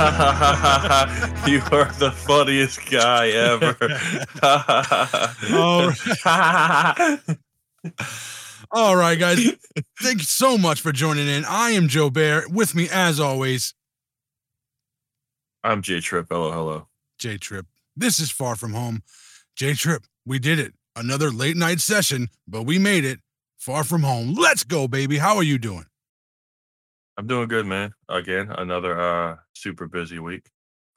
you are the funniest guy ever. All All right, guys. Thank you so much for joining in. I am Joe Bear. With me, as always, I'm J Trip. Hello, hello. J Trip. This is Far From Home. J Trip, we did it. Another late night session, but we made it. Far From Home. Let's go, baby. How are you doing? I'm doing good, man. Again, another uh super busy week.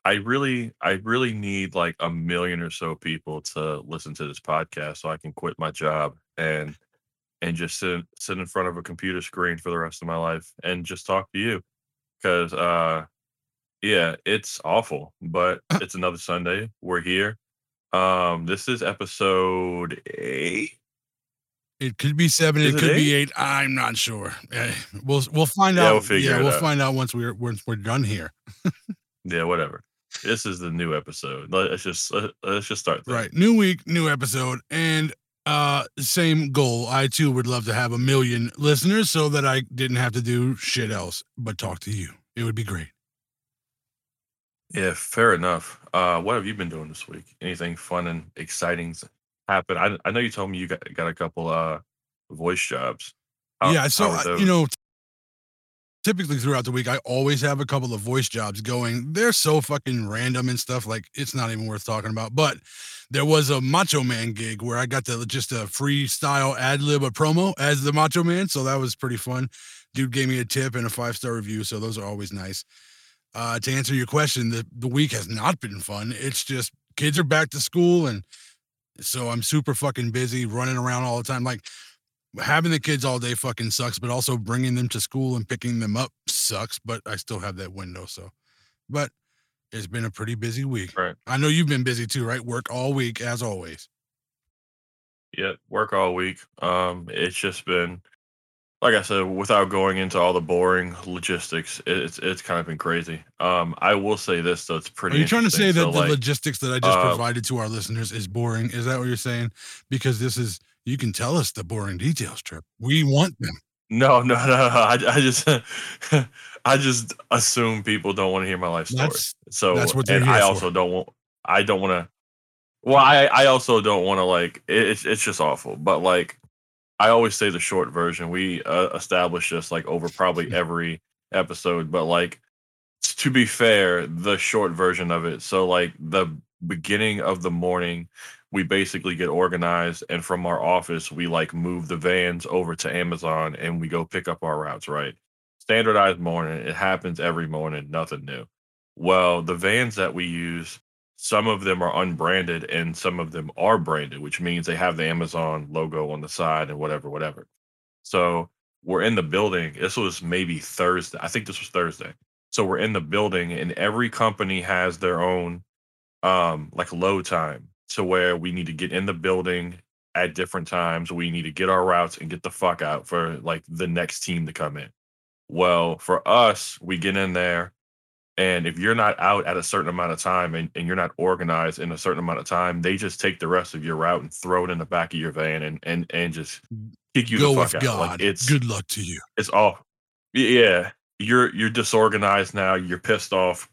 I really I really need like a million or so people to listen to this podcast so I can quit my job and and just sit sit in front of a computer screen for the rest of my life and just talk to you. Cause uh yeah, it's awful, but it's another Sunday. We're here. Um this is episode 8 It could be seven. Is It could be eight? I'm not sure. Eh, We'll we'll find Yeah, out. we'll figure yeah, we'll out. find out once we're once we're done here. Yeah, whatever. This is the new episode. Let's just let- let's just start there. Right. New week, new episode, and uh same goal. I too would love to have a million listeners so that I didn't have to do shit else but talk to you. It would be great. Yeah, fair enough. Uh, what have you been doing this week? Anything fun and exciting happen? I I know you told me you got got a couple uh voice jobs. How- yeah, so how are I- you know typically throughout the week I always have a couple of voice jobs going. They're so fucking random and stuff like it's not even worth talking about. But there was a Macho Man gig where I got to just a freestyle ad lib a promo as the Macho Man, so that was pretty fun. Dude gave me a tip and a five star review, so those are always nice. Uh, to answer your question, the the week has not been fun. It's just kids are back to school, and so I'm super fucking busy running around all the time. Like having the kids all day fucking sucks, but also bringing them to school and picking them up sucks. But I still have that window. So, but it's been a pretty busy week. Right. I know you've been busy too, right? Work all week as always. Yep, work all week. Um, it's just been like I said, without going into all the boring logistics, it's it's kind of been crazy. Um, I will say this though, it's pretty. Are you trying to say that interesting. the like, logistics that I just uh, provided to our listeners is boring? Is that what you're saying? Because this is you can tell us the boring details, Trip. We want them. No, no, no. no. I, I just, I just assume people don't want to hear my life story. That's- so, that's what they're and I for. also don't want. I don't want to. Well, I, I also don't want to like. It, it's, it's just awful. But like, I always say the short version. We uh, established this like over probably every episode. But like, to be fair, the short version of it. So like the beginning of the morning, we basically get organized and from our office we like move the vans over to amazon and we go pick up our routes right standardized morning it happens every morning nothing new well the vans that we use some of them are unbranded and some of them are branded which means they have the amazon logo on the side and whatever whatever. So we're in the building this was maybe thursday i think this was thursday. So we're in the building and every company has their own um like load time to where we need to get in the building at different times. We need to get our routes and get the fuck out for like the next team to come in. Well for us we get in there and if you're not out at a certain amount of time and, and you're not organized in a certain amount of time they just take the rest of your route and throw it in the back of your van and and, and just kick you Go the with fuck out God. like it's Good luck to you. it's all yeah. You're you're disorganized now. You're pissed off.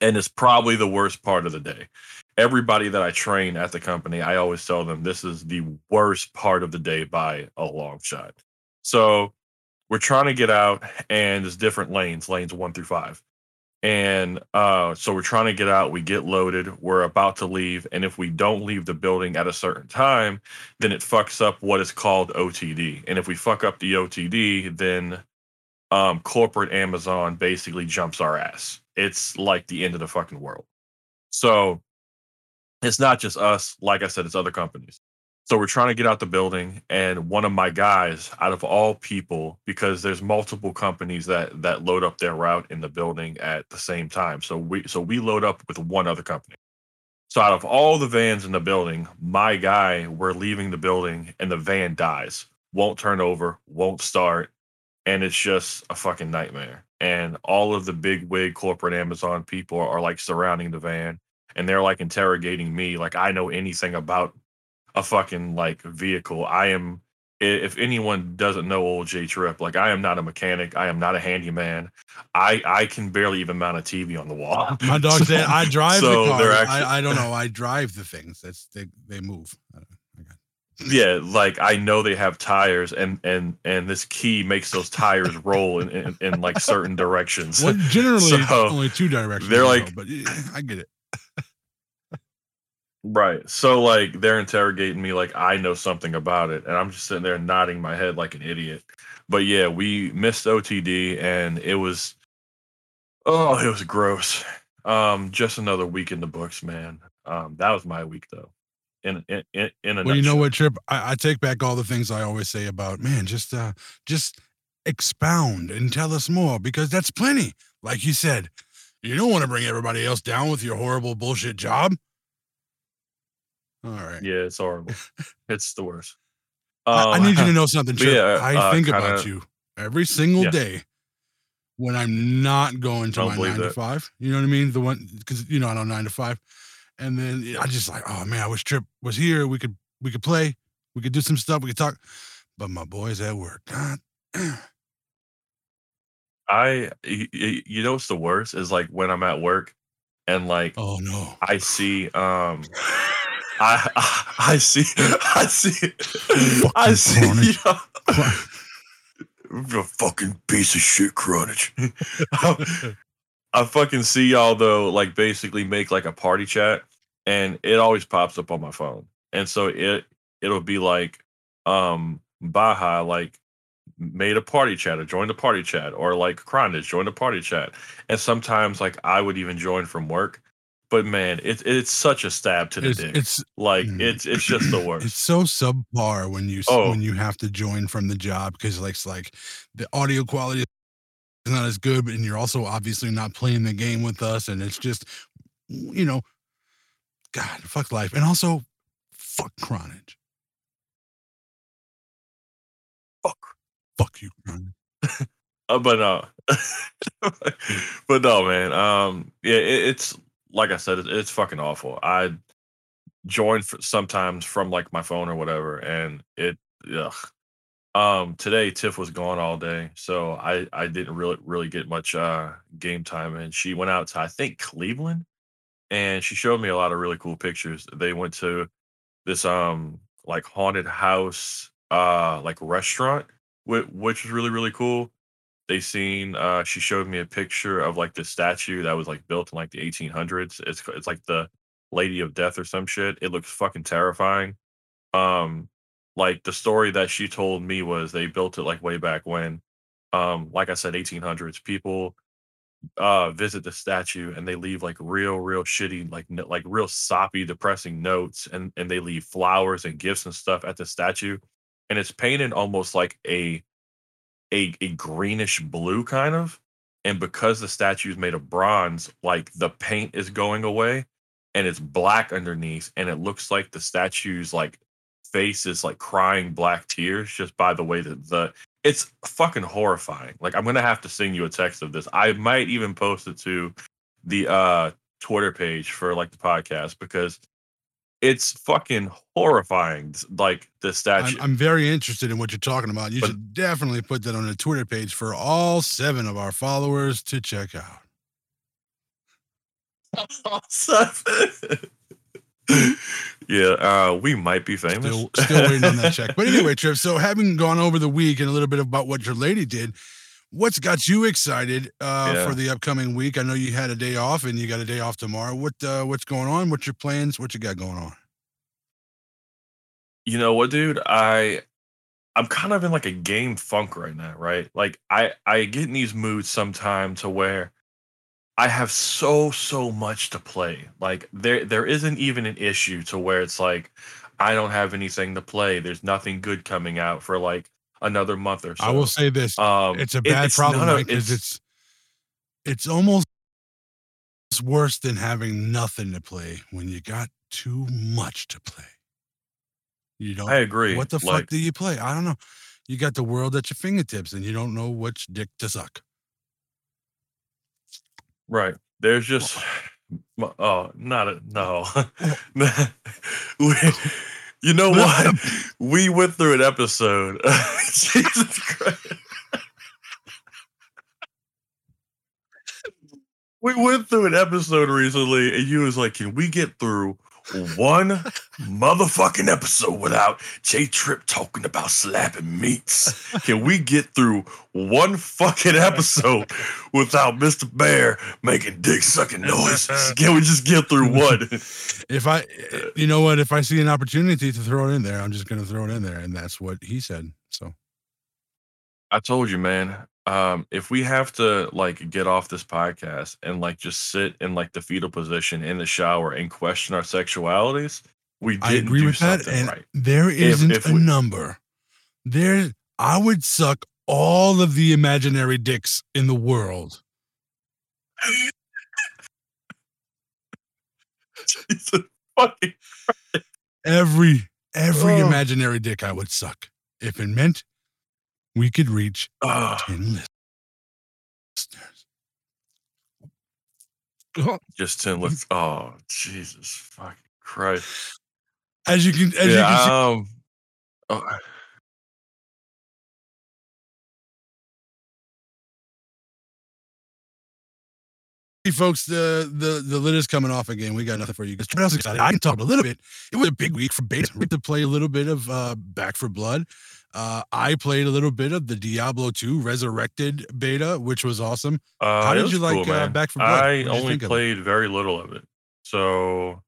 And it's probably the worst part of the day. Everybody that i train at the company i always tell them this is the worst part of the day by a long shot. So we're trying to get out and there's different lanes lanes one through five and uh, so we're trying to get out we get loaded we're about to leave and if we don't leave the building at a certain time then it fucks up what is called otd and if we fuck up the otd then um, corporate amazon basically jumps our ass. It's like the end of the fucking world. So it's not just us like i said it's other companies so we're trying to get out the building and one of my guys out of all people because there's multiple companies that that load up their route in the building at the same time. So we so we load up with one other company. So out of all the vans in the building my guy we're leaving the building and the van dies. Won't turn over won't start and it's just a fucking nightmare. And all of the big wig corporate amazon people are like surrounding the van and they're like interrogating me like i know anything about a fucking like vehicle. I am if anyone doesn't know old J Trip, like I am not a mechanic, I am not a handyman. I I can barely even mount a TV on the wall. My dog So- said I drive so the car. actually- I, I don't know. I drive the things. That's they they move. I don't- I got- yeah, like I know they have tires, and and and this key makes those tires roll in in, in like certain directions. Well, generally So, only two directions. they're like- but I get it. Right. So like they're interrogating me like I know something about it, and I'm just sitting there nodding my head like an idiot. But yeah, we missed OTD, and it was oh, it was gross. Um, just another week in the books, man. Um, that was my week though. In in in, in a Well, you know what, Trip? I, I take back all the things I always say about man. Just uh, just expound and tell us more because that's plenty. Like you said, you don't want to bring everybody else down with your horrible bullshit job. All right. Yeah, it's horrible. it's the worst. I, I Um, need you to know something, Trip. yeah, I uh, think about kinda- you every single Yeah. day when I'm not going to my nine to five. You know what I mean? The one because you know I don't nine to five, and then I just like, oh man, I wish Trip was here. We could we could play, we could do some stuff, we could talk. But my boy's at work. God. I you know what's the worst is like when I'm at work and like Oh no. I see um I I, I see I see I Fucking see Carnage. yeah. a fucking piece of shit Carnage. I, I fucking see y'all though like basically make like a party chat and it always pops up on my phone. And so it it'll be like um Baja like made a party chat or joined a party chat or like Carnage joined a party chat. And sometimes like I would even join from work. But man, it's it's such a stab to the It's, dick. it's like mm, it's it's just the worst. it's so subpar when you Oh. when you have to join from the job because like it's like the audio quality is not as good, but and you're also obviously not playing the game with us, and it's just you know, God, fuck life, and also fuck Cronage. Fuck. Fuck you, Cronage. Uh, but no, but no, man. Um, yeah, it, it's like I said, it, it's fucking awful. I join sometimes from like my phone or whatever, and it, ugh. Um, today Tiff was gone all day, so I I didn't really really get much uh game time, and she went out to I think Cleveland, and she showed me a lot of really cool pictures. They went to this um like haunted house uh like restaurant, which which was really really cool they seen uh she showed me a picture of like the statue that was like built in like the 1800s it's it's like the lady of death or some shit. It looks fucking terrifying. Um like the story that she told me was they built it like way back when. Um like i said 1800s people uh visit the statue and they leave like real real shitty like like real soppy depressing notes and and they leave flowers and gifts and stuff at the statue. And it's painted almost like a a, a greenish blue kind of and because the statue is made of bronze like the paint is going away and it's black underneath and it looks like the statue's like face is like crying black tears just by the way that the it's fucking horrifying. Like i'm gonna have to send you a text of this. I might even post it to the uh twitter page for like the podcast because it's fucking horrifying like the statue I'm, I'm very interested in what you're talking about. You But- should definitely put that on the Twitter page for all seven of our followers to check out. yeah, uh, we might be famous. Still, still waiting on that check. But anyway, Trip. So having gone over the week and a little bit about what your lady did, what's got you excited uh, Yeah. for the upcoming week? I know you had a day off and you got a day off tomorrow. What uh, what's going on? What's your plans? What you got going on? you know what, dude? I I'm kind of in like a game funk right now, right? Like I I get in these moods sometime to where I have so so much to play. Like there there isn't even an issue to where it's like I don't have anything to play. There's nothing good coming out for like another month or so. I will say this: um it's a it- bad it's problem none of- because it's it's almost worse than having nothing to play when you got too much to play. You don't. I agree. What the fuck do you play? I don't know. You got the world at your fingertips, and you don't know which dick to suck. Right. There's just oh, not a no. we, You know what? we went through an episode. Jesus Christ. we went through an episode recently, and you was like, "Can we get through one motherfucking episode without J Trip talking about slapping meats? Can we get through one fucking episode without Mr. Bear making dick sucking noises? Can we just get through one?" If I, you know what, if I see an opportunity to throw it in there, I'm just gonna throw it in there, and that's what he said. So I told you, man. Um, if we have to like get off this podcast and like just sit in like the fetal position in the shower and question our sexualities, we didn't I agree do with that, and right. there isn't if a we- number. There, I would suck all of the imaginary dicks in the world. Jesus fucking Every every Oh. imaginary dick I would suck if it meant we could reach Ugh. 10 listeners. Just ten lifts. Oh, Jesus fucking Christ. As you can, as you can yeah, see, um, oh, folks, the the the lid is coming off again. We got nothing for you guys. What else is excited? I can talk a little bit. It was a big week for beta. We to play a little bit of uh, Back 4 Blood. Uh, I played a little bit of the Diablo 2 Resurrected beta, which was awesome. uh, How did you like, cool, uh. Back 4 Blood? I only think of it? played very little of it, so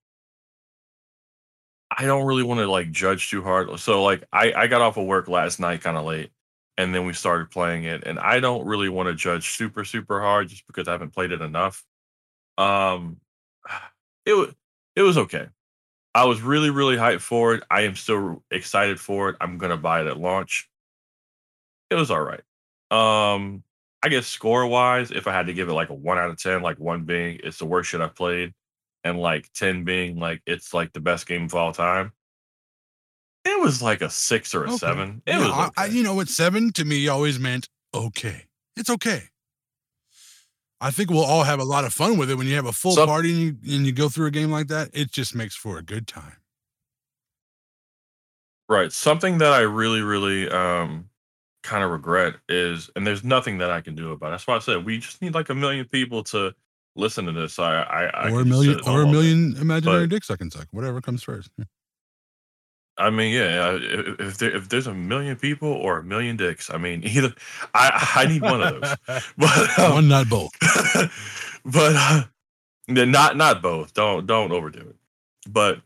I don't really want to like judge too hard. So like, I I got off of work last night kind of late, and then we started playing it, and I don't really want to judge super super hard just because I haven't played it enough. Um, it was it was okay. I was really really hyped for it. I am still excited for it. I'm gonna buy it at launch. It was all right. Um, I guess score wise, if I had to give it like a one out of ten, like one being it's the worst shit I've played, and like ten being like it's like the best game of all time. It was like a six or a Okay. seven. It Yeah, was I, I, okay. you know what? Seven to me always meant okay. It's okay. I think we'll all have a lot of fun with it when you have a full party and you, and you go through a game like that. It just makes for a good time. Right. Something that I really, really um kind of regret is, and there's nothing that I can do about it. That's why I said we just need like a million people to listen to this. I, I, I or a million, or a million imaginary But- dicks I can suck. Whatever comes first. I mean, yeah. If, if there if there's a million people or a million dicks, I mean, either I I need one of those. But um, One, not both. but uh, not not both. Don't don't overdo it. But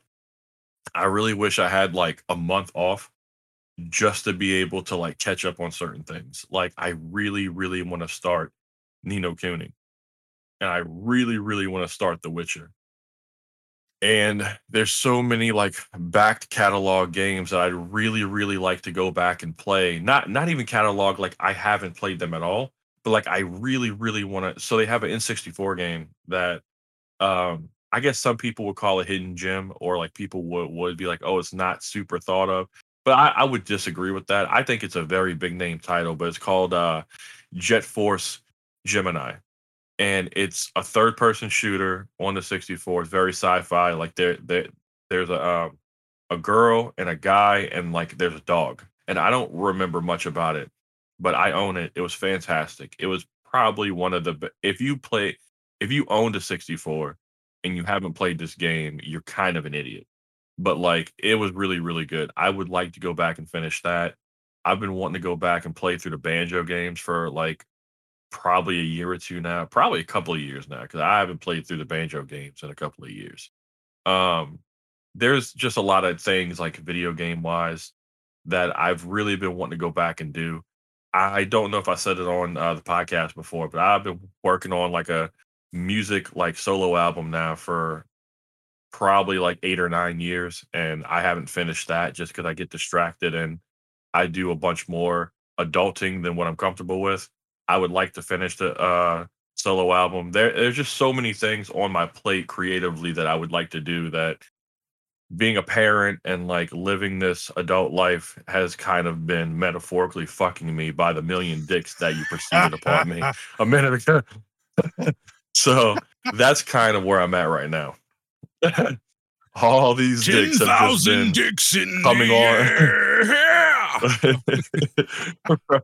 I really wish I had like a month off just to be able to like catch up on certain things. Like I really really want to start Ni no Kuni, and I really really want to start The Witcher. And there's so many like backed catalog games that I'd really really like to go back and play. Not not even catalog like I haven't played them at all but like I really, really want to. So they have an N64 game that um I guess some people would call a hidden gem, or like people would would be like, oh, it's not super thought of. But I, I would disagree with that. I think it's a very big name title, but it's called uh Jet Force Gemini. And it's a third person shooter on the 64. It's very sci-fi. Like there, there there's a um, a girl and a guy, and like there's a dog. And I don't remember much about it but I own it. It was fantastic. It was probably one of the if you play if you owned a 64 and you haven't played this game, you're kind of an idiot. But like it was really really good. I would like to go back and finish that. I've been wanting to go back and play through the banjo games for like probably a year or two now, probably a couple of years now cuz I haven't played through the banjo games in a couple of years. Um there's just a lot of things like video game wise that I've really been wanting to go back and do. I don't know if I said it on uh, the podcast before, but I've been working on like a music like solo album now for probably like eight or nine years, and I haven't finished that just because I get distracted and I do a bunch more adulting than what I'm comfortable with. I would like to finish the uh, solo album. There, there's just so many things on my plate creatively that I would like to do that being a parent and like living this adult life has kind of been metaphorically fucking me by the million dicks that you proceeded upon me a minute ago. so that's kind of where I'm at right now. all these Ten dicks have just been dicks in coming on.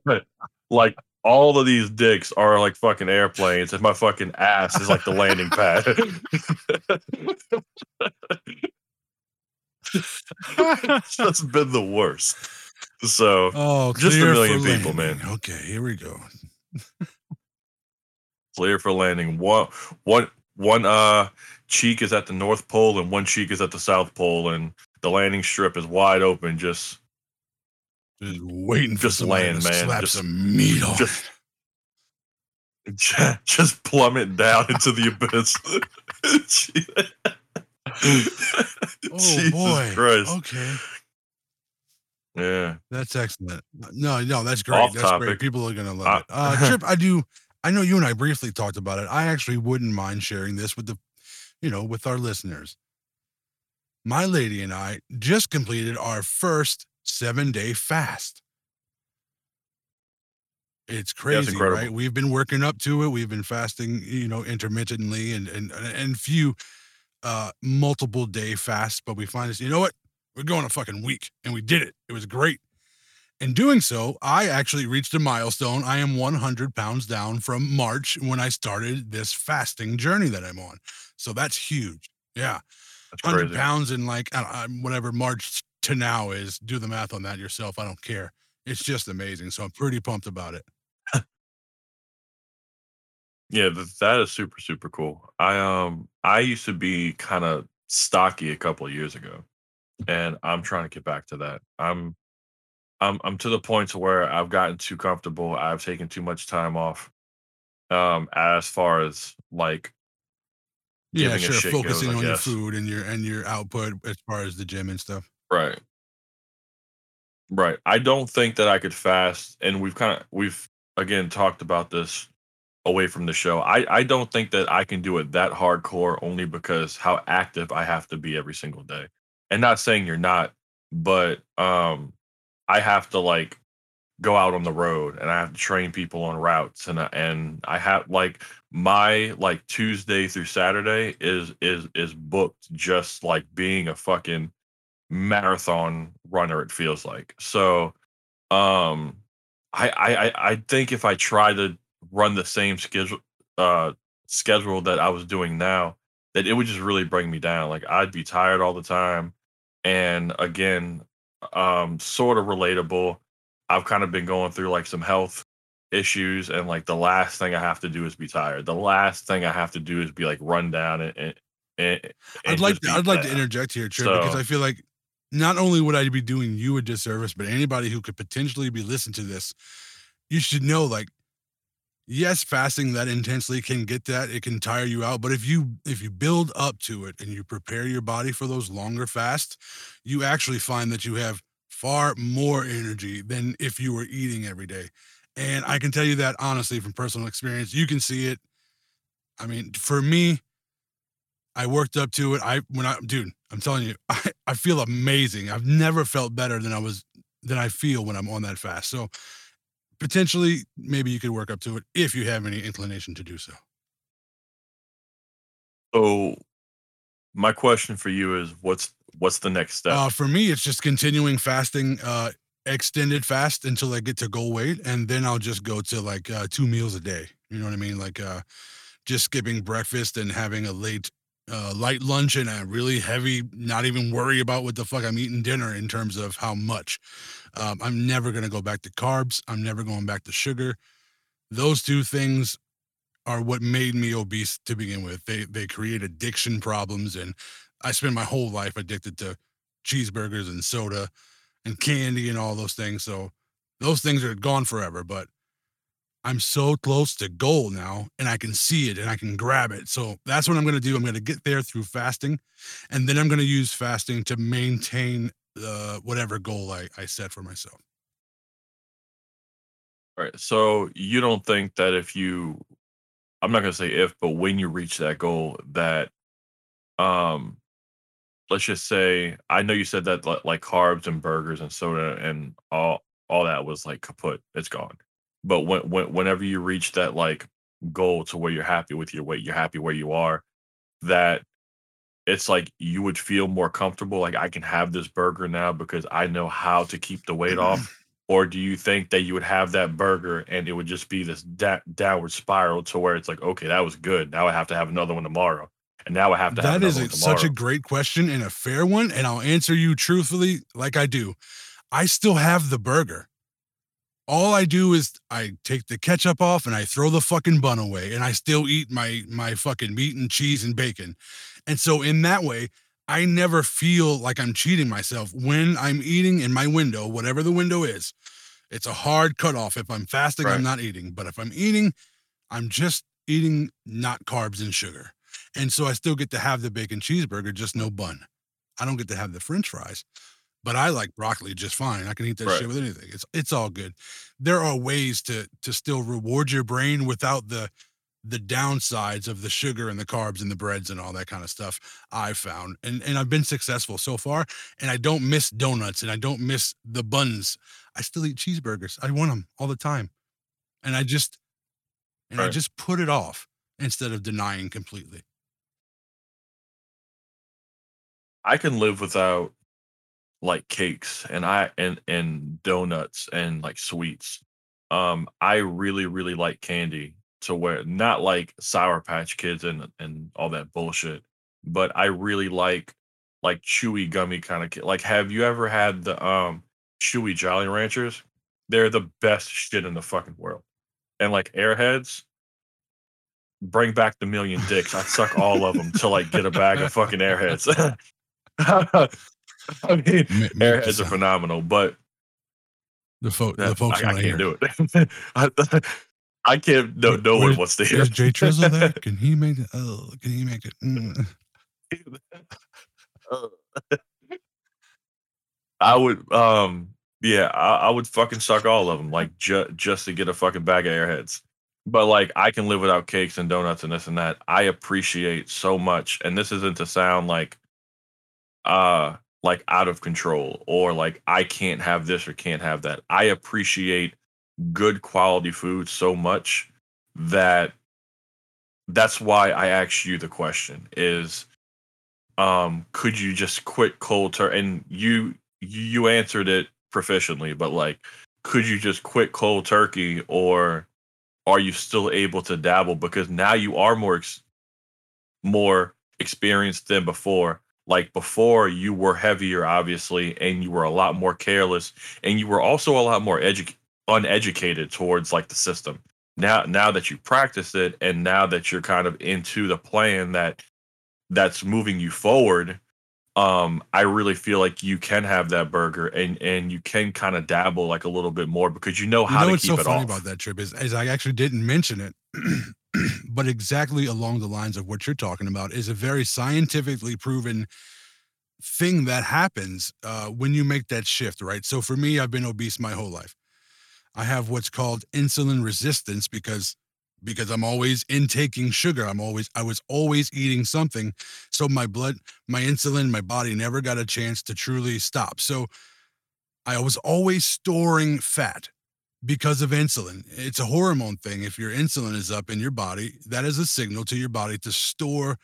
Right. Like all of these dicks are like fucking airplanes, and my fucking ass is like the landing pad. That's been the worst. So oh, Just a million people, landing. man. Okay, here we go. clear for landing. One, one, one. Uh, cheek is at the North Pole, and one cheek is at the South Pole, and the landing strip is wide open. Just, Just waiting for Just somebody land, to man. slap Just- some meat on. just, just plummet down into the abyss. Oh Jesus boy. Christ. Okay. Yeah. That's excellent. No, no, that's great. Off that's great. People are gonna love Uh, it. Uh Trip, I do I know you and I briefly talked about it. I actually wouldn't mind sharing this with the you know, with our listeners. My lady and I just completed our first seven day fast. It's crazy, right? We've been working up to it. We've been fasting, you know, intermittently and and and few uh multiple day fasts, but we finally said, you know what? We're going a fucking week. And we did it. It was great. In doing so, I actually reached a milestone. I am 100 pounds down from March when I started this fasting journey that I'm on. So that's huge. Yeah. That's 100 crazy. pounds in like I- whatever March to now is. Do the math on that yourself. I don't care. It's just amazing. So I'm pretty pumped about it. Yeah, th- that is super super cool. I um I used to be kind of stocky a couple of years ago, and I'm trying to get back to that. I'm I'm I'm to the point to where I've gotten too comfortable. I've taken too much time off. Um, as far as like Yeah, sure. shit goes, Focusing on your food and your and your output as far as the gym and stuff. Right. Right. I don't think that I could fast, and we've kind of we've again talked about this away from the show. I I don't think that I can do it that hardcore only because how active I have to be every single day. And not saying you're not, but um I have to like go out on the road and I have to train people on routes and I- and I have like my like Tuesday through Saturday is is is booked just like being a fucking marathon runner it feels like. So um I, I i think if i try to run the same schedule uh schedule that i was doing now that it would just really bring me down. Like i'd be tired all the time. And again um sort of relatable. I've kind of been going through like some health issues and like the last thing i have to do is be tired. The last thing i have to do is be like run down and, and, and I'd like to, I'd like to interject here, Trip, because I feel like not only would I be doing you a disservice, but anybody who could potentially be listening to this, you should know like yes, fasting that intensely can get that. It can tire you out. But if you if you build up to it and you prepare your body for those longer fasts, you actually find that you have far more energy than if you were eating every day. And I can tell you that honestly from personal experience. You can see it. I mean, for me, I worked up to it. I when I dude, I'm telling you, I, I feel amazing. I've never felt better than I was than I feel when I'm on that fast. So potentially maybe you could work up to it if you have any inclination to do so. So my question for you is what's what's the next step? Uh, for me, it's just continuing fasting, uh, extended fast until I get to goal weight, and then I'll just go to like uh, two meals a day. You know what I mean? Like uh, just skipping breakfast and having a late, uh, light lunch and a really heavy. Not even worry about what the fuck I'm eating dinner in terms of how much. Um, I'm never gonna go back to carbs. I'm never going back to sugar. Those two things are what made me obese to begin with. They they create addiction problems, and I spent my whole life addicted to cheeseburgers and soda and candy and all those things. So those things are gone forever. But I'm so close to goal now, and I can see it and I can grab it. So that's what I'm going to do. I'm going to get there through fasting, and then I'm going to use fasting to maintain uh, whatever goal I, I set for myself. All right. So you don't think that if you I'm not gonna say if, but when you reach that goal that um let's just say I know you said that like carbs and burgers and soda and all all that was like kaput, it's gone. But when, when whenever you reach that like goal to where you're happy with your weight, you're happy where you are, that it's like you would feel more comfortable like I can have this burger now because I know how to keep the weight off? Or do you think that you would have that burger and it would just be this da- downward spiral to where it's like, okay, that was good. Now I have to have another one tomorrow. And now I have to have That is another a, such a great question and a fair one. And I'll answer you truthfully, like I do. I still have the burger. All I do is I take the ketchup off and I throw the fucking bun away, and I still eat my my fucking meat and cheese and bacon. And so in that way, I never feel like I'm cheating myself when I'm eating in my window, whatever the window is. It's a hard cutoff. If I'm fasting, Right. I'm not eating. But if I'm eating, I'm just eating not carbs and sugar. And so I still get to have the bacon cheeseburger, just no bun. I don't get to have the french fries, but I like broccoli just fine. I can eat that Right. shit with anything. It's it's all good. There are ways to to still reward your brain without the the downsides of the sugar and the carbs and the breads and all that kind of stuff I've found. And and I've been successful so far. And I don't miss donuts and I don't miss the buns. I still eat cheeseburgers. I want them all the time. And I just and I just put it off instead of denying completely. I can live without like cakes and I and and donuts and like sweets. Um, I really really like candy to where not like Sour Patch Kids and and all that bullshit, but I really like like chewy gummy kind of like. Have you ever had the um chewy Jolly Ranchers? They're the best shit in the fucking world. And like Airheads, bring back the million dicks. I suck all of them to like get a bag of fucking Airheads. I mean, Airheads are phenomenal, but The, fo- the folks I, I can't do it. I, I can't. No, no one wants to hear. Is Jay Trizzle there? Can he make it? Oh, can he make it? Mm. I would, um, yeah, I, I would fucking suck all of them, like ju- just to get a fucking bag of airheads. But like, I can live without cakes and donuts and this and that. I appreciate so much, and this isn't to sound like, uh, like out of control or like I can't have this or can't have that. I appreciate good quality food so much that that's why I asked you the question is um could you just quit cold turkey and you you answered it proficiently but like could you just quit cold turkey or are you still able to dabble because now you are more ex- more experienced than before like before you were heavier obviously and you were a lot more careless and you were also a lot more edu- uneducated towards like the system. Now now that you practice it and now that you're kind of into the plan that that's moving you forward um i really feel like you can have that burger and and you can kind of dabble like a little bit more because you know You how know to what's keep so it funny off. about that trip is, is I actually didn't mention it, but exactly along the lines of what you're talking about is a very scientifically proven thing that happens uh, when you make that shift, right? So for me, I've been obese my whole life. I have what's called insulin resistance because because I'm always intaking sugar. I'm always I was always eating something. So my blood, my insulin, my body never got a chance to truly stop. So I was always storing fat because of insulin. It's a hormone thing. If your insulin is up in your body, that is a signal to your body to store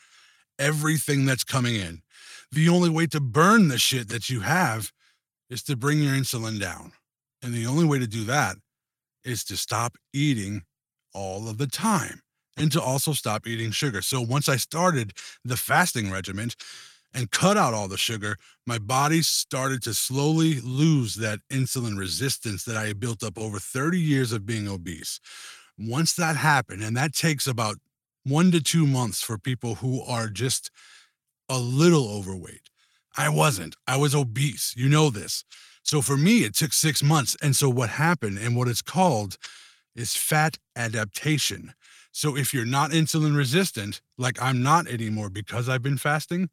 everything that's coming in. The only way to burn the shit that you have is to bring your insulin down. And the only way to do that is to stop eating all of the time and to also stop eating sugar. So once I started the fasting regimen and cut out all the sugar, my body started to slowly lose that insulin resistance that I had built up over 30 years of being obese. Once that happened, and that takes about one to two months for people who are just a little overweight. I wasn't. I was obese. You know this. So for me, it took six months. And so what happened and what it's called is fat adaptation. So if you're not insulin resistant, like I'm not anymore because I've been fasting,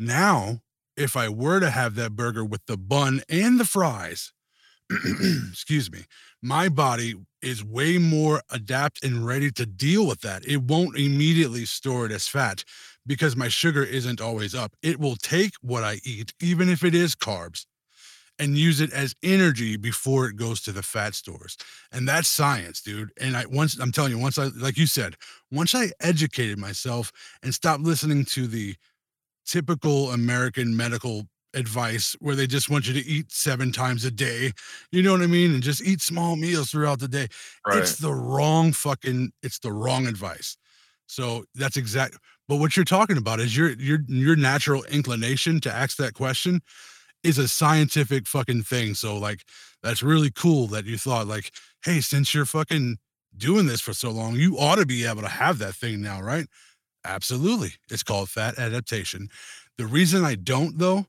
now if I were to have that burger with the bun and the fries, excuse me, my body is way more adapt and ready to deal with that. It won't immediately store it as fat because my sugar isn't always up. It will take what I eat, even if it is carbs, and use it as energy before it goes to the fat stores. And that's science, dude. And I once I'm telling you, once I like you said, once I educated myself and stopped listening to the typical American medical advice where they just want you to eat seven times a day. You know what I mean? And just eat small meals throughout the day. Right. It's the wrong fucking it's the wrong advice. So that's exact but what you're talking about is your your your natural inclination to ask that question is a scientific fucking thing. So like that's really cool that you thought like, hey, since you're fucking doing this for so long, you ought to be able to have that thing now, right? Absolutely. It's called fat adaptation. The reason I don't though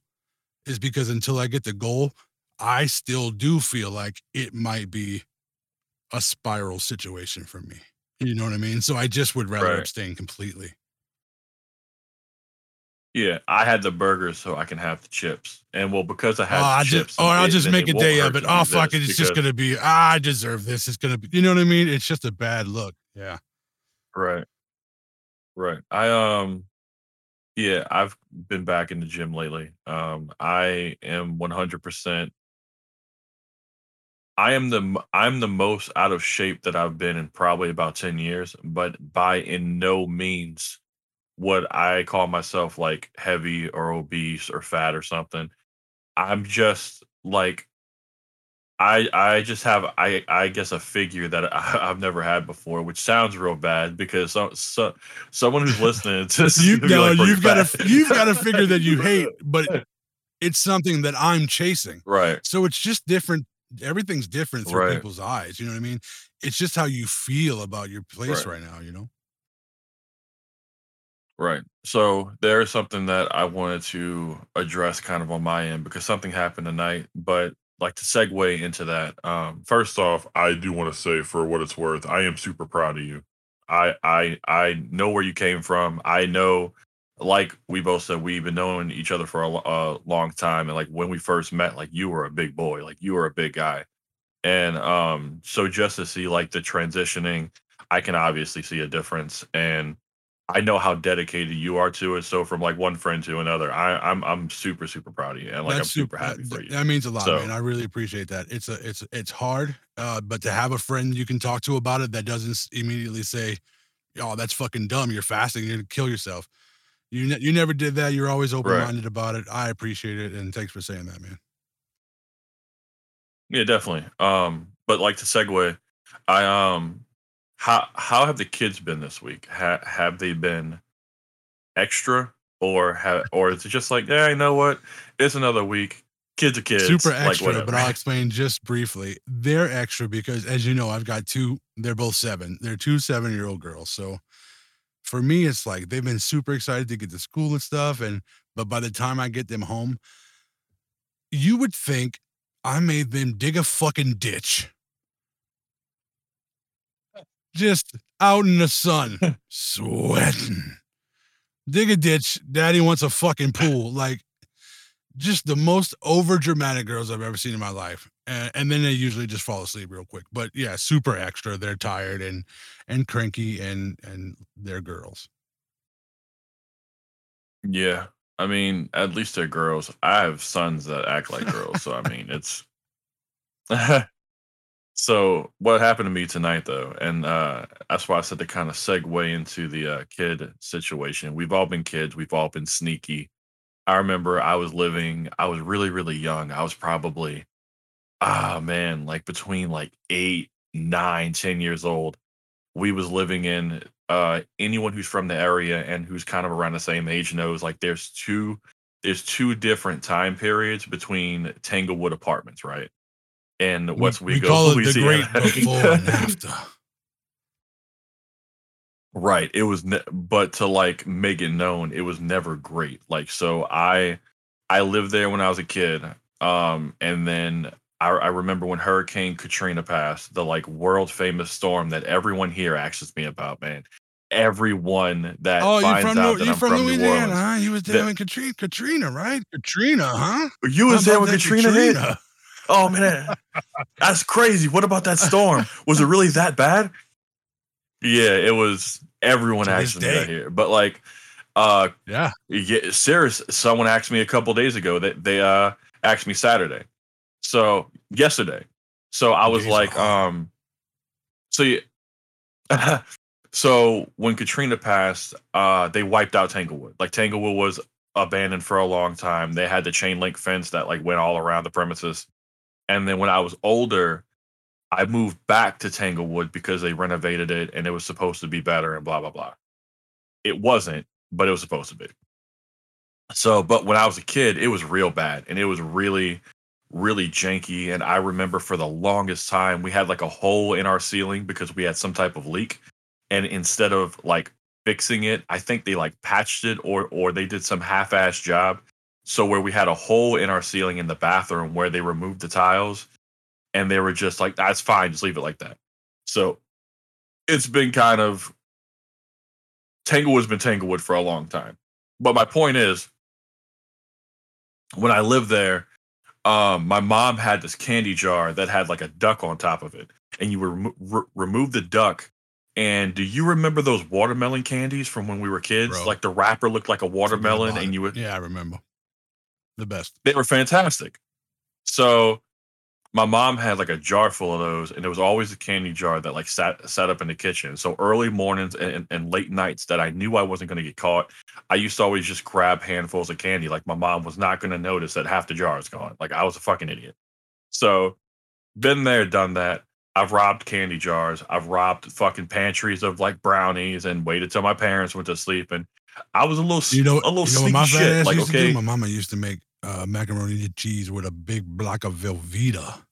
is because until I get the goal, I still do feel like it might be a spiral situation for me. You know what I mean? So I just would rather Right. abstain completely. Yeah, I had the burgers so I can have the chips, and well, because I Oh, had I the just, chips, oh, I'll it- just make a day of it. Oh, fuck it. It's just going to be, ah, I deserve this. It's going to be, you know what I mean? It's just a bad look. Yeah. Right. Right. I um yeah, I've been back in the gym lately. Um I am 100% I am the I'm the most out of shape that I've been in probably about 10 years, but by in no means would I call myself like heavy or obese or fat or something. I'm just like I I just have I I guess a figure that I, I've never had before, which sounds real bad because so, so someone who's listening to this You, no, like, "Bro, you've got fat." to, you've got to figure that you hate, but it's something that I'm chasing. right So it's just different. Everything's different through Right. people's eyes. You know what I mean? It's just how you feel about your place Right. right now, you know? right. So there's something that I wanted to address kind of on my end because something happened tonight, but like to segue into that. Um, first off, I do want to say for what it's worth, I am super proud of you. I I I know where you came from. I know like we both said we've been knowing each other for a, a long time and like when we first met like you were a big boy like you were a big guy and um so just to see like the transitioning i can obviously see a difference and i know how dedicated you are to it so from like one friend to another i i'm i'm super super proud of you and like i'm super happy for you That means a lot, So- man. I really appreciate that. It's a, it's, it's hard, uh, but to have a friend you can talk to about it that doesn't immediately say, "Oh, that's fucking dumb. You're fasting. You're gonna kill yourself." You, ne- you never did that. You're always open minded about it. I appreciate it, and thanks for saying that, man. yeah definitely um but like to segue i um how how have the kids been this week ha- have they been extra or have or is it just like yeah you know what it's another week kids are kids super like, extra, but. I'll explain just briefly. They're extra because, as you know, I've got two. They're both seven. They're two seven-year-old girls. So for me, it's like they've been super excited to get to school and stuff. And but by the time I get them home, you would think I made them dig a fucking ditch. Just out in the sun, sweating. Dig a ditch. Daddy wants a fucking pool. Like just the most over dramatic girls I've ever seen in my life. And, and then they usually just fall asleep real quick. But yeah, super extra. They're tired and and cranky and and they're girls. Yeah. I mean, at least they're girls. I have sons that act like girls, so I mean, it's So, what happened to me tonight though, and uh that's why I said to kind of segue into the uh kid situation. We've all been kids, we've all been sneaky. I remember I was living, I was really really young. I was probably ah man, like between like eight, nine, ten years old. We was living in uh anyone who's from the area and who's kind of around the same age knows like there's two there's two different time periods between Tanglewood apartments, right? And We- West we Wego, call it the great Louisiana. before and after. Right. It was, ne- but to like make it known, it was never great. Like, so I, I lived there when I was a kid. Um, and then I, I remember when Hurricane Katrina passed, the like world famous storm that everyone here asks me about, man. Everyone that Oh, you finds from out that you I'm from from New Orleans. huh? You was that- there when Katrina, Katrina, right? Katrina, huh? You was there when that Katrina, hit? Oh man, that's crazy. What about that storm? Was it really that bad? Yeah, it was. Everyone To this me that here, but like, uh, Yeah. yeah, serious. Someone asked me a couple days ago that they uh asked me Saturday, so yesterday. So I was Days like, um, so yeah. so when Katrina passed, uh, they wiped out Tanglewood. Like Tanglewood was abandoned for a long time. They had the chain link fence that like went all around the premises. And then when I was older, I moved back to Tanglewood because they renovated it and it was supposed to be better and blah blah blah. It wasn't, but it was supposed to be. So, but when I was a kid, it was real bad and it was really, really janky. And I remember for the longest time, we had like a hole in our ceiling because we had some type of leak. And instead of like fixing it, I think they like patched it or or they did some half-ass job. So where we had a hole in our ceiling in the bathroom where they removed the tiles and they were just like, that's fine, just leave it like that. So it's been kind of Tanglewood's been Tanglewood for a long time. But my point is, when I lived there, um, my mom had this candy jar that had like a duck on top of it, and you would re- remove the duck. And do you remember those watermelon candies from when we were kids? Bro. Like the wrapper looked like a watermelon, and you would Yeah, I remember. The best. they were fantastic. So my mom had like a jar full of those, and there was always a candy jar that like sat sat up in the kitchen. So early mornings and, and, late nights that I knew I wasn't going to get caught, I used to always just grab handfuls of candy. Like my mom was not going to notice that half the jar is gone. Like I was a fucking idiot. So been there, done that. I've robbed candy jars. I've robbed fucking pantries of like brownies and waited till my parents went to sleep. And I was a little, You know, a little you know sneaky shit. Like okay. My mama used to make uh, macaroni and cheese with a big block of Velveeta.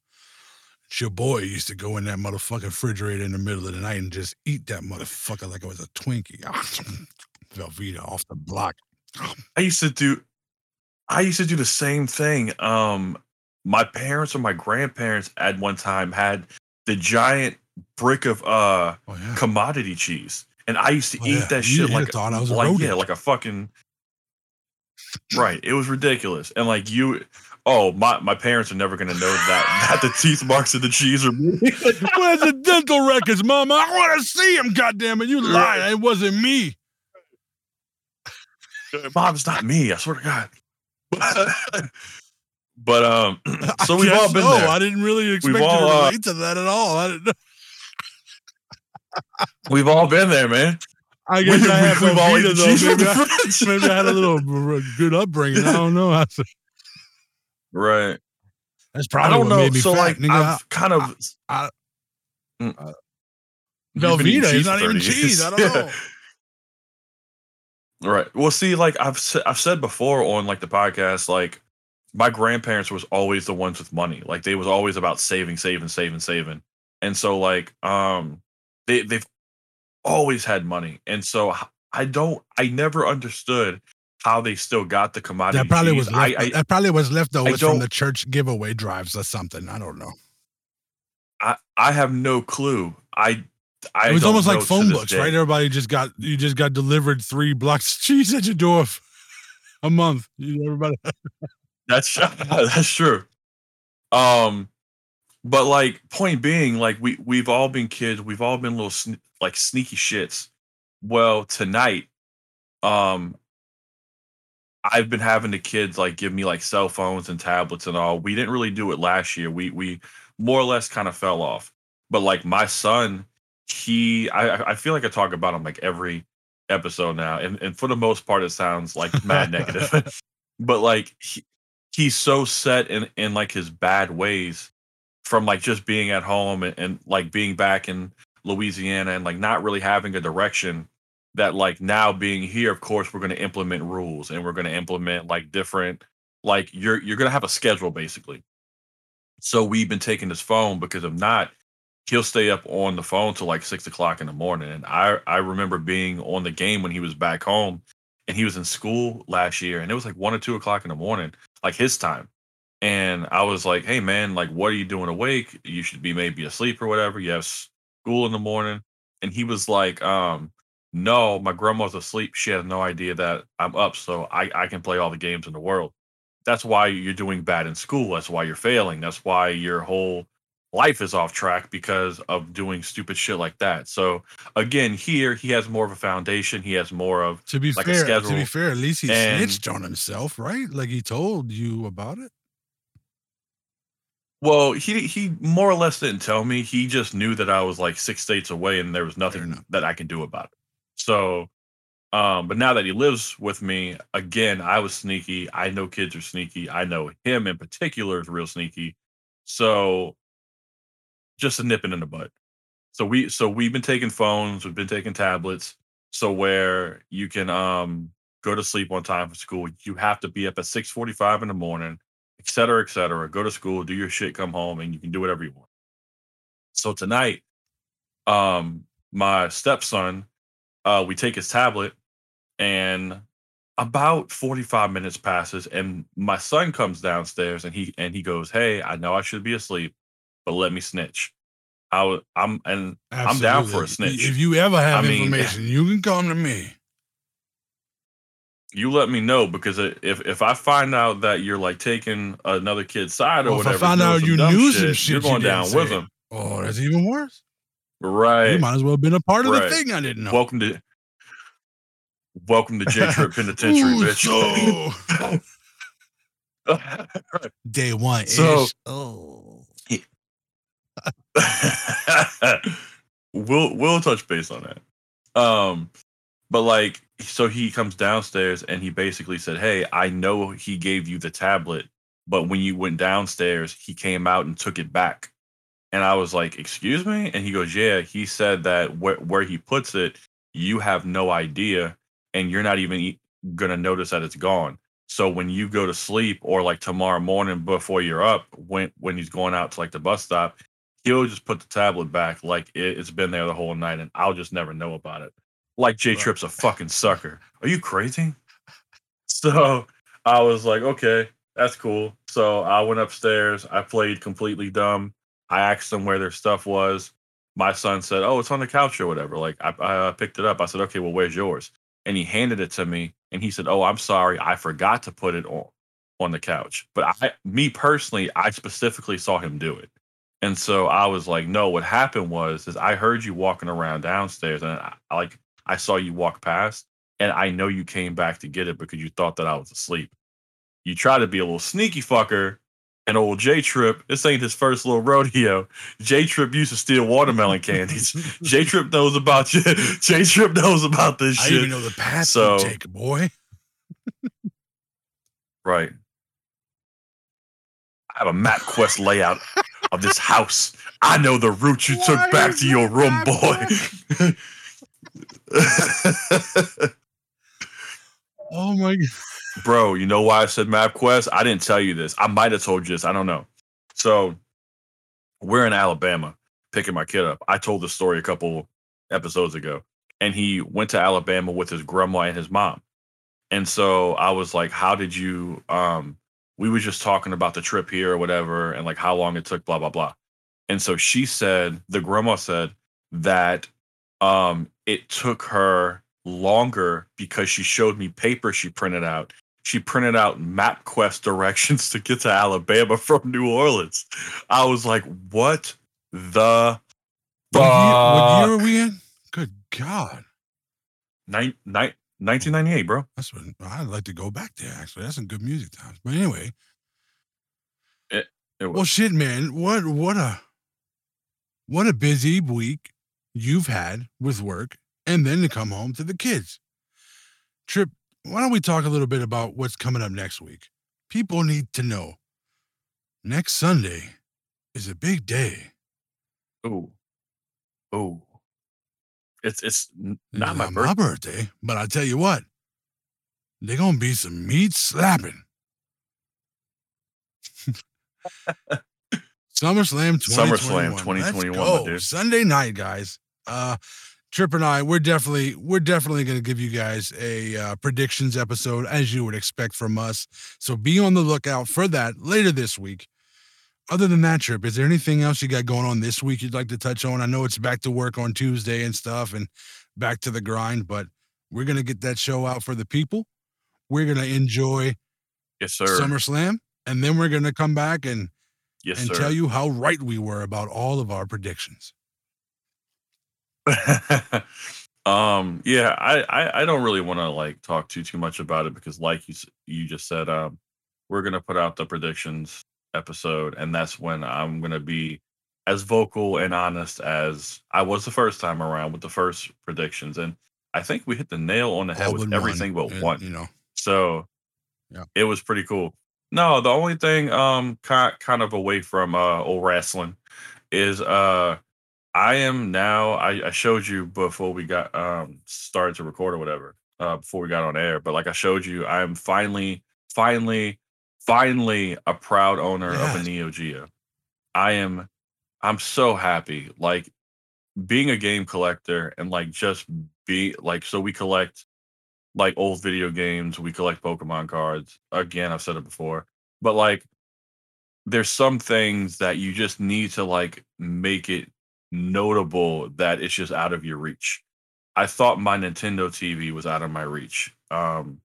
Your boy used to go in that motherfucking refrigerator in the middle of the night and just eat that motherfucker like it was a Twinkie. Velveeta off the block. I used to do I used to do the same thing. Um my parents or my grandparents at one time had the giant brick of uh Oh yeah. commodity cheese. And I used to Oh, eat yeah. that You- shit you'd like have thought I was a like yeah, like a fucking Right. It was ridiculous. And like you oh my my parents are never gonna know that that the teeth marks of the cheese are. Where's the dental records, mama? I want to see him. Goddamn it! You lied. It wasn't me. Mom, it's not me, I swear to God. but um so we've all been no, there. I didn't really expect you all, to uh, relate to that at all. I, didn't, We've all been there, man. I guess We- I we- have we've all eaten though. cheese from Maybe I, maybe I had a little good upbringing. I don't know. Right. that's probably I don't what know. made me So fat. like nigga. I've kind of I- Mm. uh, You've Velveeta is not even cheese. I don't Yeah. know. Right. Well, see, like I've I've said before on like the podcast, like my grandparents was always the ones with money. Like they was always about saving, saving, saving, saving. And so like um they they've always had money. And so I don't I never understood how they still got the commodity. That probably was left, I, I that probably was leftovers from don't- the church giveaway drives or something. I don't know. I I have no clue. I I it was almost like phone books, day. right? Everybody just got you just got delivered three blocks of cheese at your door a month. You, everybody, That's that's true. Um, but like point being, like we we've all been kids. We've all been little like sneaky shits. Well, tonight, um, I've been having the kids like give me like cell phones and tablets and all. We didn't really do it last year. We we more or less kind of fell off. But like my son, he I I- I feel like I talk about him like every episode now, and and for the most part, it sounds like mad negative. but like he, he's so set in in like his bad ways from like just being at home and, and like being back in Louisiana and like not really having a direction that like now being here of course we're going to implement rules and we're going to implement like different like you're you're going to have a schedule basically. So we've been taking his phone because if not he'll stay up on the phone till like six o'clock in the morning. And i i remember being on the game when he was back home and he was in school last year and it was like one or two o'clock in the morning like his time and i was like hey man like what are you doing awake? You should be maybe asleep or whatever. You have school in the morning. And he was like um no my grandma's asleep. She has no idea that i'm up so i i can play all the games in the world. That's why you're doing bad in school. That's why you're failing. That's why your whole life is off track because of doing stupid shit like that. So again here he has more of a foundation. He has more of to be Like a fair, to be fair, at least he And- snitched on himself, right? Like he told you about it. Well, he he more or less didn't tell me. He just knew that I was like six states away and there was nothing that I can do about it. So Um, but now that he lives with me, again, I was sneaky. I know kids are sneaky. I know him in particular is real sneaky. So just a nipping in the butt. So we so we've been taking phones, we've been taking tablets. So where you can um go to sleep on time for school, you have to be up at 6:45 in the morning, cetera, et cetera. Go to school, do your shit, come home, and you can do whatever you want. So tonight, um, my stepson, uh, we take his tablet and about 45 minutes passes and my son comes downstairs and he and he goes hey i know i should be asleep but let me snitch i i'm and i'm down for a snitch If you ever have I mean- information, you can come to me. You let me know because if if i find out that you're like taking another kid's side or Well, if I find out you knew some shit, you're shit you going didn't down with him Oh, that's even worse. right You might as well have been a part of Right. the thing I didn't know. welcome to welcome to j trip penitentiary Ooh, bitch so- day one. So- ish. oh, we'll we'll touch base on that. Um, but like, so he comes downstairs and he basically said, "Hey, I know he gave you the tablet, but when you went downstairs, he came out and took it back." And I was like, "Excuse me?" And he goes, "Yeah." He said that where where he puts it, you have no idea, and you're not even e- gonna notice that it's gone. So when you go to sleep or like tomorrow morning before you're up, when when he's going out to like the bus stop, he'll just put the tablet back like it, it's been there the whole night, and I'll just never know about it. Like J. Trip's a fucking sucker. Are you crazy? So I was like, okay, that's cool. So I went upstairs. I played completely dumb. I asked them where their stuff was. My son said, "Oh, it's on the couch or whatever." Like I, I uh, picked it up. I said, "Okay, well, where's yours?" And he handed it to me, and he said, "Oh, I'm sorry, I forgot to put it on on the couch." But I, me personally, I specifically saw him do it, and so I was like, "No, what happened was is I heard you walking around downstairs, and I, I like I saw you walk past, and I know you came back to get it because you thought that I was asleep. You try to be a little sneaky fucker." And old J Trip, this ain't his first little rodeo. J Trip used to steal watermelon candies. J Trip knows about you. J Trip knows about this I shit. I even know the path So- you take, boy. Right. I have a MapQuest layout of this house. I know the route you Why took back to your room, boy. Oh my god. Bro, you know why I said MapQuest? I didn't tell you this. I might have told you this. I don't know. So we're in Alabama picking my kid up. I told this story a couple episodes ago. And he went to Alabama with his grandma and his mom. And so I was like, How did you um we were just talking about the trip here or whatever and like how long it took, blah, blah, blah. And so she said, the grandma said that um it took her longer because she showed me paper she printed out. She printed out MapQuest directions to get to Alabama from New Orleans. I was like, what the What year, what year are we in? Good God. Nine, nine, 1998, bro. That's what I'd like to go back there, actually. That's some good music times. But anyway. It Well was, shit, man. What what a what a busy week you've had with work and then to come home to the kids. Trip, why don't we talk a little bit about what's coming up next week? People need to know. Next Sunday is a big day. Oh, oh, It's it's n- It's not my birthday. my birthday, but I tell you what, they're gonna be some meat slapping. SummerSlam 2021. SummerSlam Let's 2021, go. dude. Sunday night, guys. Uh Trip and I, we're definitely, we're definitely gonna give you guys a uh, predictions episode as you would expect from us. So be on the lookout for that later this week. Other than that, Trip, is there anything else you got going on this week you'd like to touch on? I know it's back to work on Tuesday and stuff and back to the grind, but we're gonna get that show out for the people. We're gonna enjoy Yes, sir. SummerSlam, and then we're gonna come back and yes, and sir. tell you how right we were about all of our predictions. um yeah I, I i don't really want to like talk too too much about it because like you you just said um we're gonna put out the predictions episode and that's when i'm gonna be as vocal and honest as i was the first time around with the first predictions and I think we hit the nail on the head All with but everything but and, one. You know, So Yeah. it was pretty cool. No, the only thing um kind kind of away from uh old wrestling is uh I am now I, I showed you before we got um started to record or whatever, uh before we got on air, but like I showed you, I am finally, finally, finally a proud owner of a Neo Geo. I am I'm so happy. Like being a game collector and like just be like so we collect like old video games, we collect Pokemon cards. Again, I've said it before. But like there's some things that you just need to like make it notable that it's just out of your reach. I thought my Nintendo TV was out of my reach. Um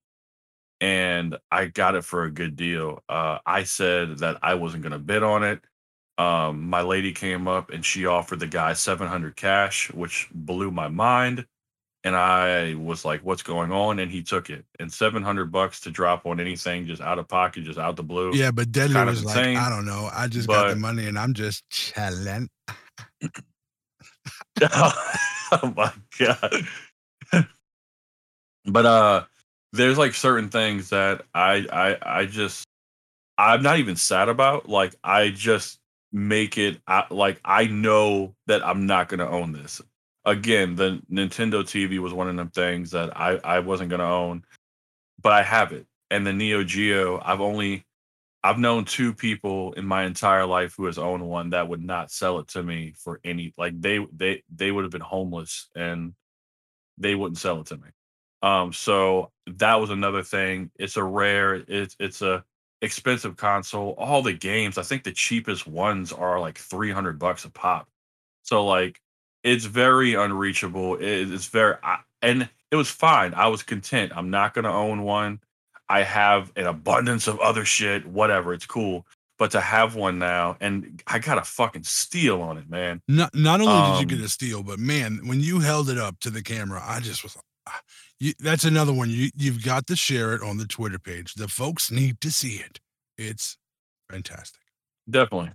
and I got it for a good deal. Uh I said that I wasn't going to bid on it. Um my lady came up and she offered the guy 700 cash, which blew my mind and I was like, "What's going on?" And he took it. And seven hundred bucks to drop on anything just out of pocket, just out the blue. yeah, but Deadly was like, I don't know, I just got the money and I'm just chilling. oh my god! but uh, there's like certain things that I I I just I'm not even sad about. Like I just make it I, like I know that I'm not gonna own this. Again, the Nintendo TV was one of them things that I I wasn't gonna own, but I have it. And the Neo Geo, I've only I've known two people in my entire life who has owned one that would not sell it to me for any like they they they would have been homeless and they wouldn't sell it to me. Um so that was another thing. It's a rare it's it's a expensive console. All the games, I think the cheapest ones are like 300 bucks a pop. So like it's very unreachable. It, it's very I, and it was fine. I was content. I'm not going to own one. I have an abundance of other shit, whatever. It's cool. But to have one now and I got a fucking steal on it, man. Not not only did you get Um a steal, but man, when you held it up to the camera, I just was ah, you, that's another one. You you've got to share it on the Twitter page. The folks need to see it. It's fantastic. definitely.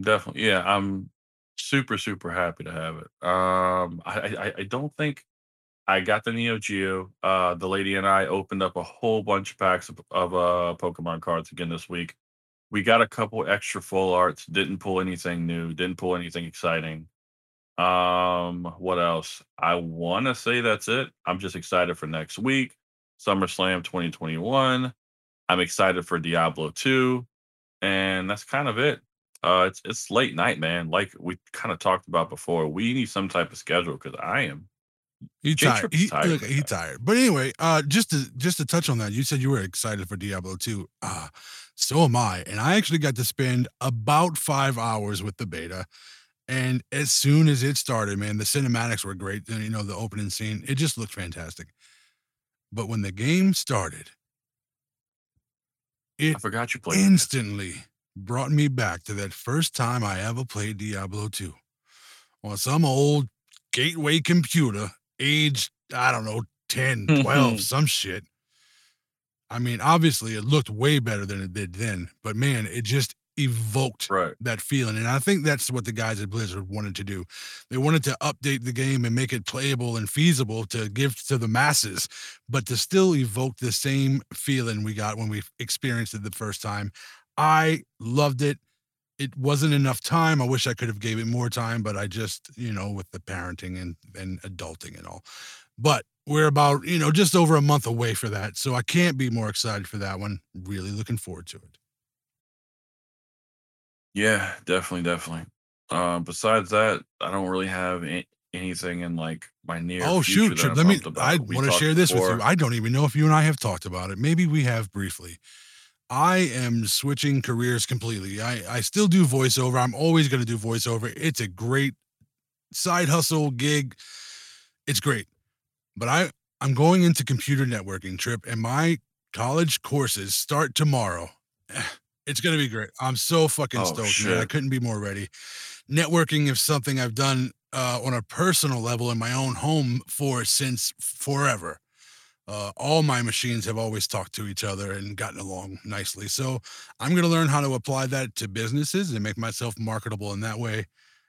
Definitely. Yeah, I'm super super happy to have it. Um I I, I don't think I got the Neo Geo. Uh, the lady and I opened up a whole bunch of packs of, of uh, Pokemon cards again this week. We got a couple extra full arts. Didn't pull anything new. Didn't pull anything exciting. Um, what else? I want to say that's it. I'm just excited for next week, SummerSlam 2021. I'm excited for Diablo 2, and that's kind of it. Uh, it's it's late night, man. Like we kind of talked about before, we need some type of schedule because I am He tired. He tired look, he tired. But anyway, uh, just to just to touch on that, you said you were excited for Diablo 2. Uh, so am I. And I actually got to spend about five hours with the beta. And as soon as it started, man, the cinematics were great. And you know, the opening scene, it just looked fantastic. But when the game started, it I forgot you played. instantly brought me back to that first time I ever played Diablo 2 on some old gateway computer, age, I don't know, 10, 12, mm-hmm. some shit. I mean, obviously, it looked way better than it did then, but man, it just evoked Right. that feeling. And I think that's what the guys at Blizzard wanted to do. They wanted to update the game and make it playable and feasible to give to the masses, but to still evoke the same feeling we got when we experienced it the first time. I loved it. It wasn't enough time. I wish I could have gave it more time, but I just, you know, with the parenting and and adulting and all. But we're about, you know, just over a month away for that. So I can't be more excited for that one. Really looking forward to it. Yeah, definitely, definitely. Um, besides that, I don't really have a- anything in like my near Oh shoot, let me about. I want to share this with you. I don't even know if you and I have talked about it. Maybe we have briefly. I am switching careers completely. I I still do voiceover. I'm always going to do voiceover. It's a great side hustle gig. It's great. But I I'm going into computer networking trip and my college courses start tomorrow. It's going to be great. I'm so fucking Oh stoked, man. I couldn't be more ready. Networking is something I've done uh, on a personal level in my own home for since forever. Uh, all my machines have always talked to each other and gotten along nicely. So I'm going to learn how to apply that to businesses and make myself marketable in that way.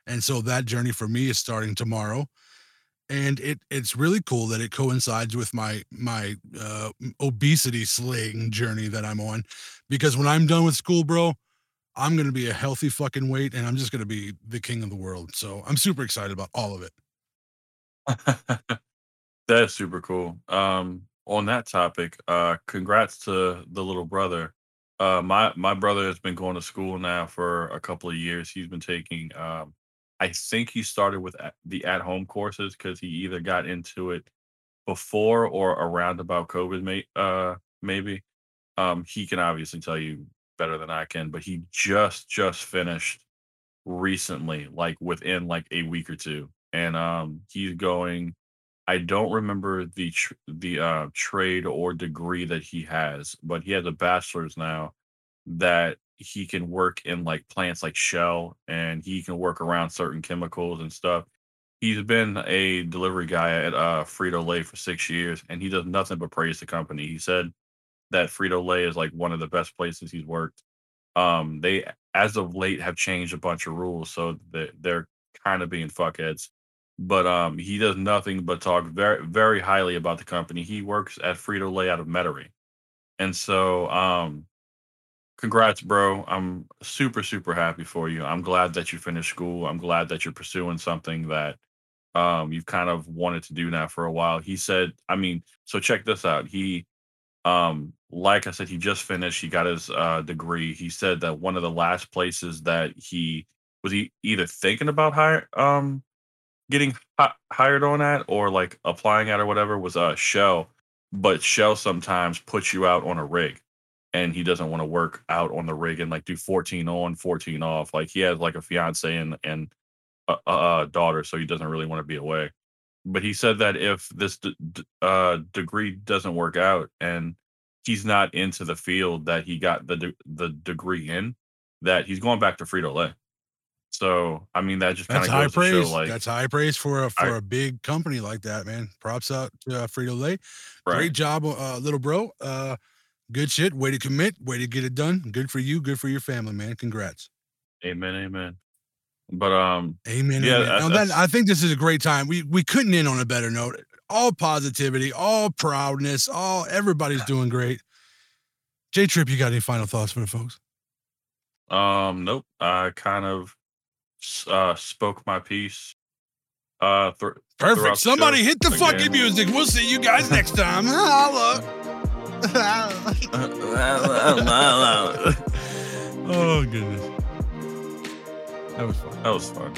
And so that journey for me is starting tomorrow. and it it's really cool that it coincides with my my uh, obesity slaying journey that I'm on, because when I'm done with school, bro, I'm gonna be a healthy fucking weight, and I'm just gonna be the king of the world. So I'm super excited about all of it. That's super cool. Um, on that topic, uh, congrats to the little brother. Uh, my my brother has been going to school now for a couple of years. He's been taking, um, I think he started with the at home courses because he either got into it before or around about COVID, may, uh, maybe. Um, he can obviously tell you better than I can, but he just just finished recently, like within like a week or two, and um, he's going I don't remember the tr- the uh, trade or degree that he has, but he has a bachelor's now that he can work in like plants like Shell, and he can work around certain chemicals and stuff. He's been a delivery guy at uh, Frito Lay for six years, and he does nothing but praise the company. He said that Frito Lay is like one of the best places he's worked. Um, they as of late have changed a bunch of rules, so they're kind of being fuckheads but um, he does nothing but talk very very highly about the company. He works at Frito Lay out of Metairie, and so um, congrats, bro. I'm super super happy for you. I'm glad that you finished school. I'm glad that you're pursuing something that um, you've kind of wanted to do now for a while. He said, I mean, so check this out. He um like I said, he just finished. He got his uh, degree. He said that one of the last places that he was he either thinking about hire um getting hired on at or like applying at or whatever was uh Shell, but Shell sometimes puts you out on a rig, and he doesn't want to work out on the rig and like do 14 on, 14 off. Like he has like a fiance and and a, a daughter, so he doesn't really want to be away. But he said that if this d- d- uh, degree doesn't work out and he's not into the field that he got the de- the degree in, that he's going back to Frito Lay. So I mean that just kind That's of high praise. show like That's high praise for a for I a big company like that, man. Props out to uh, Frito Lay. right. Great job, uh, little bro. Uh, good shit. Way to commit. Way to get it done. Good for you. Good for your family, man. Congrats. Amen, amen. But um Amen. yeah, Amen. Now that I think this is a great time. We we couldn't end on a better note. All positivity, all proudness, all everybody's doing great. J Trip, you got any final thoughts for the folks? um nope. I kind of uh spoke my piece uh thr Perfect. the Somebody hit the fucking again. music. We'll see you guys next time. Holla. oh goodness. That was fun. that was fun.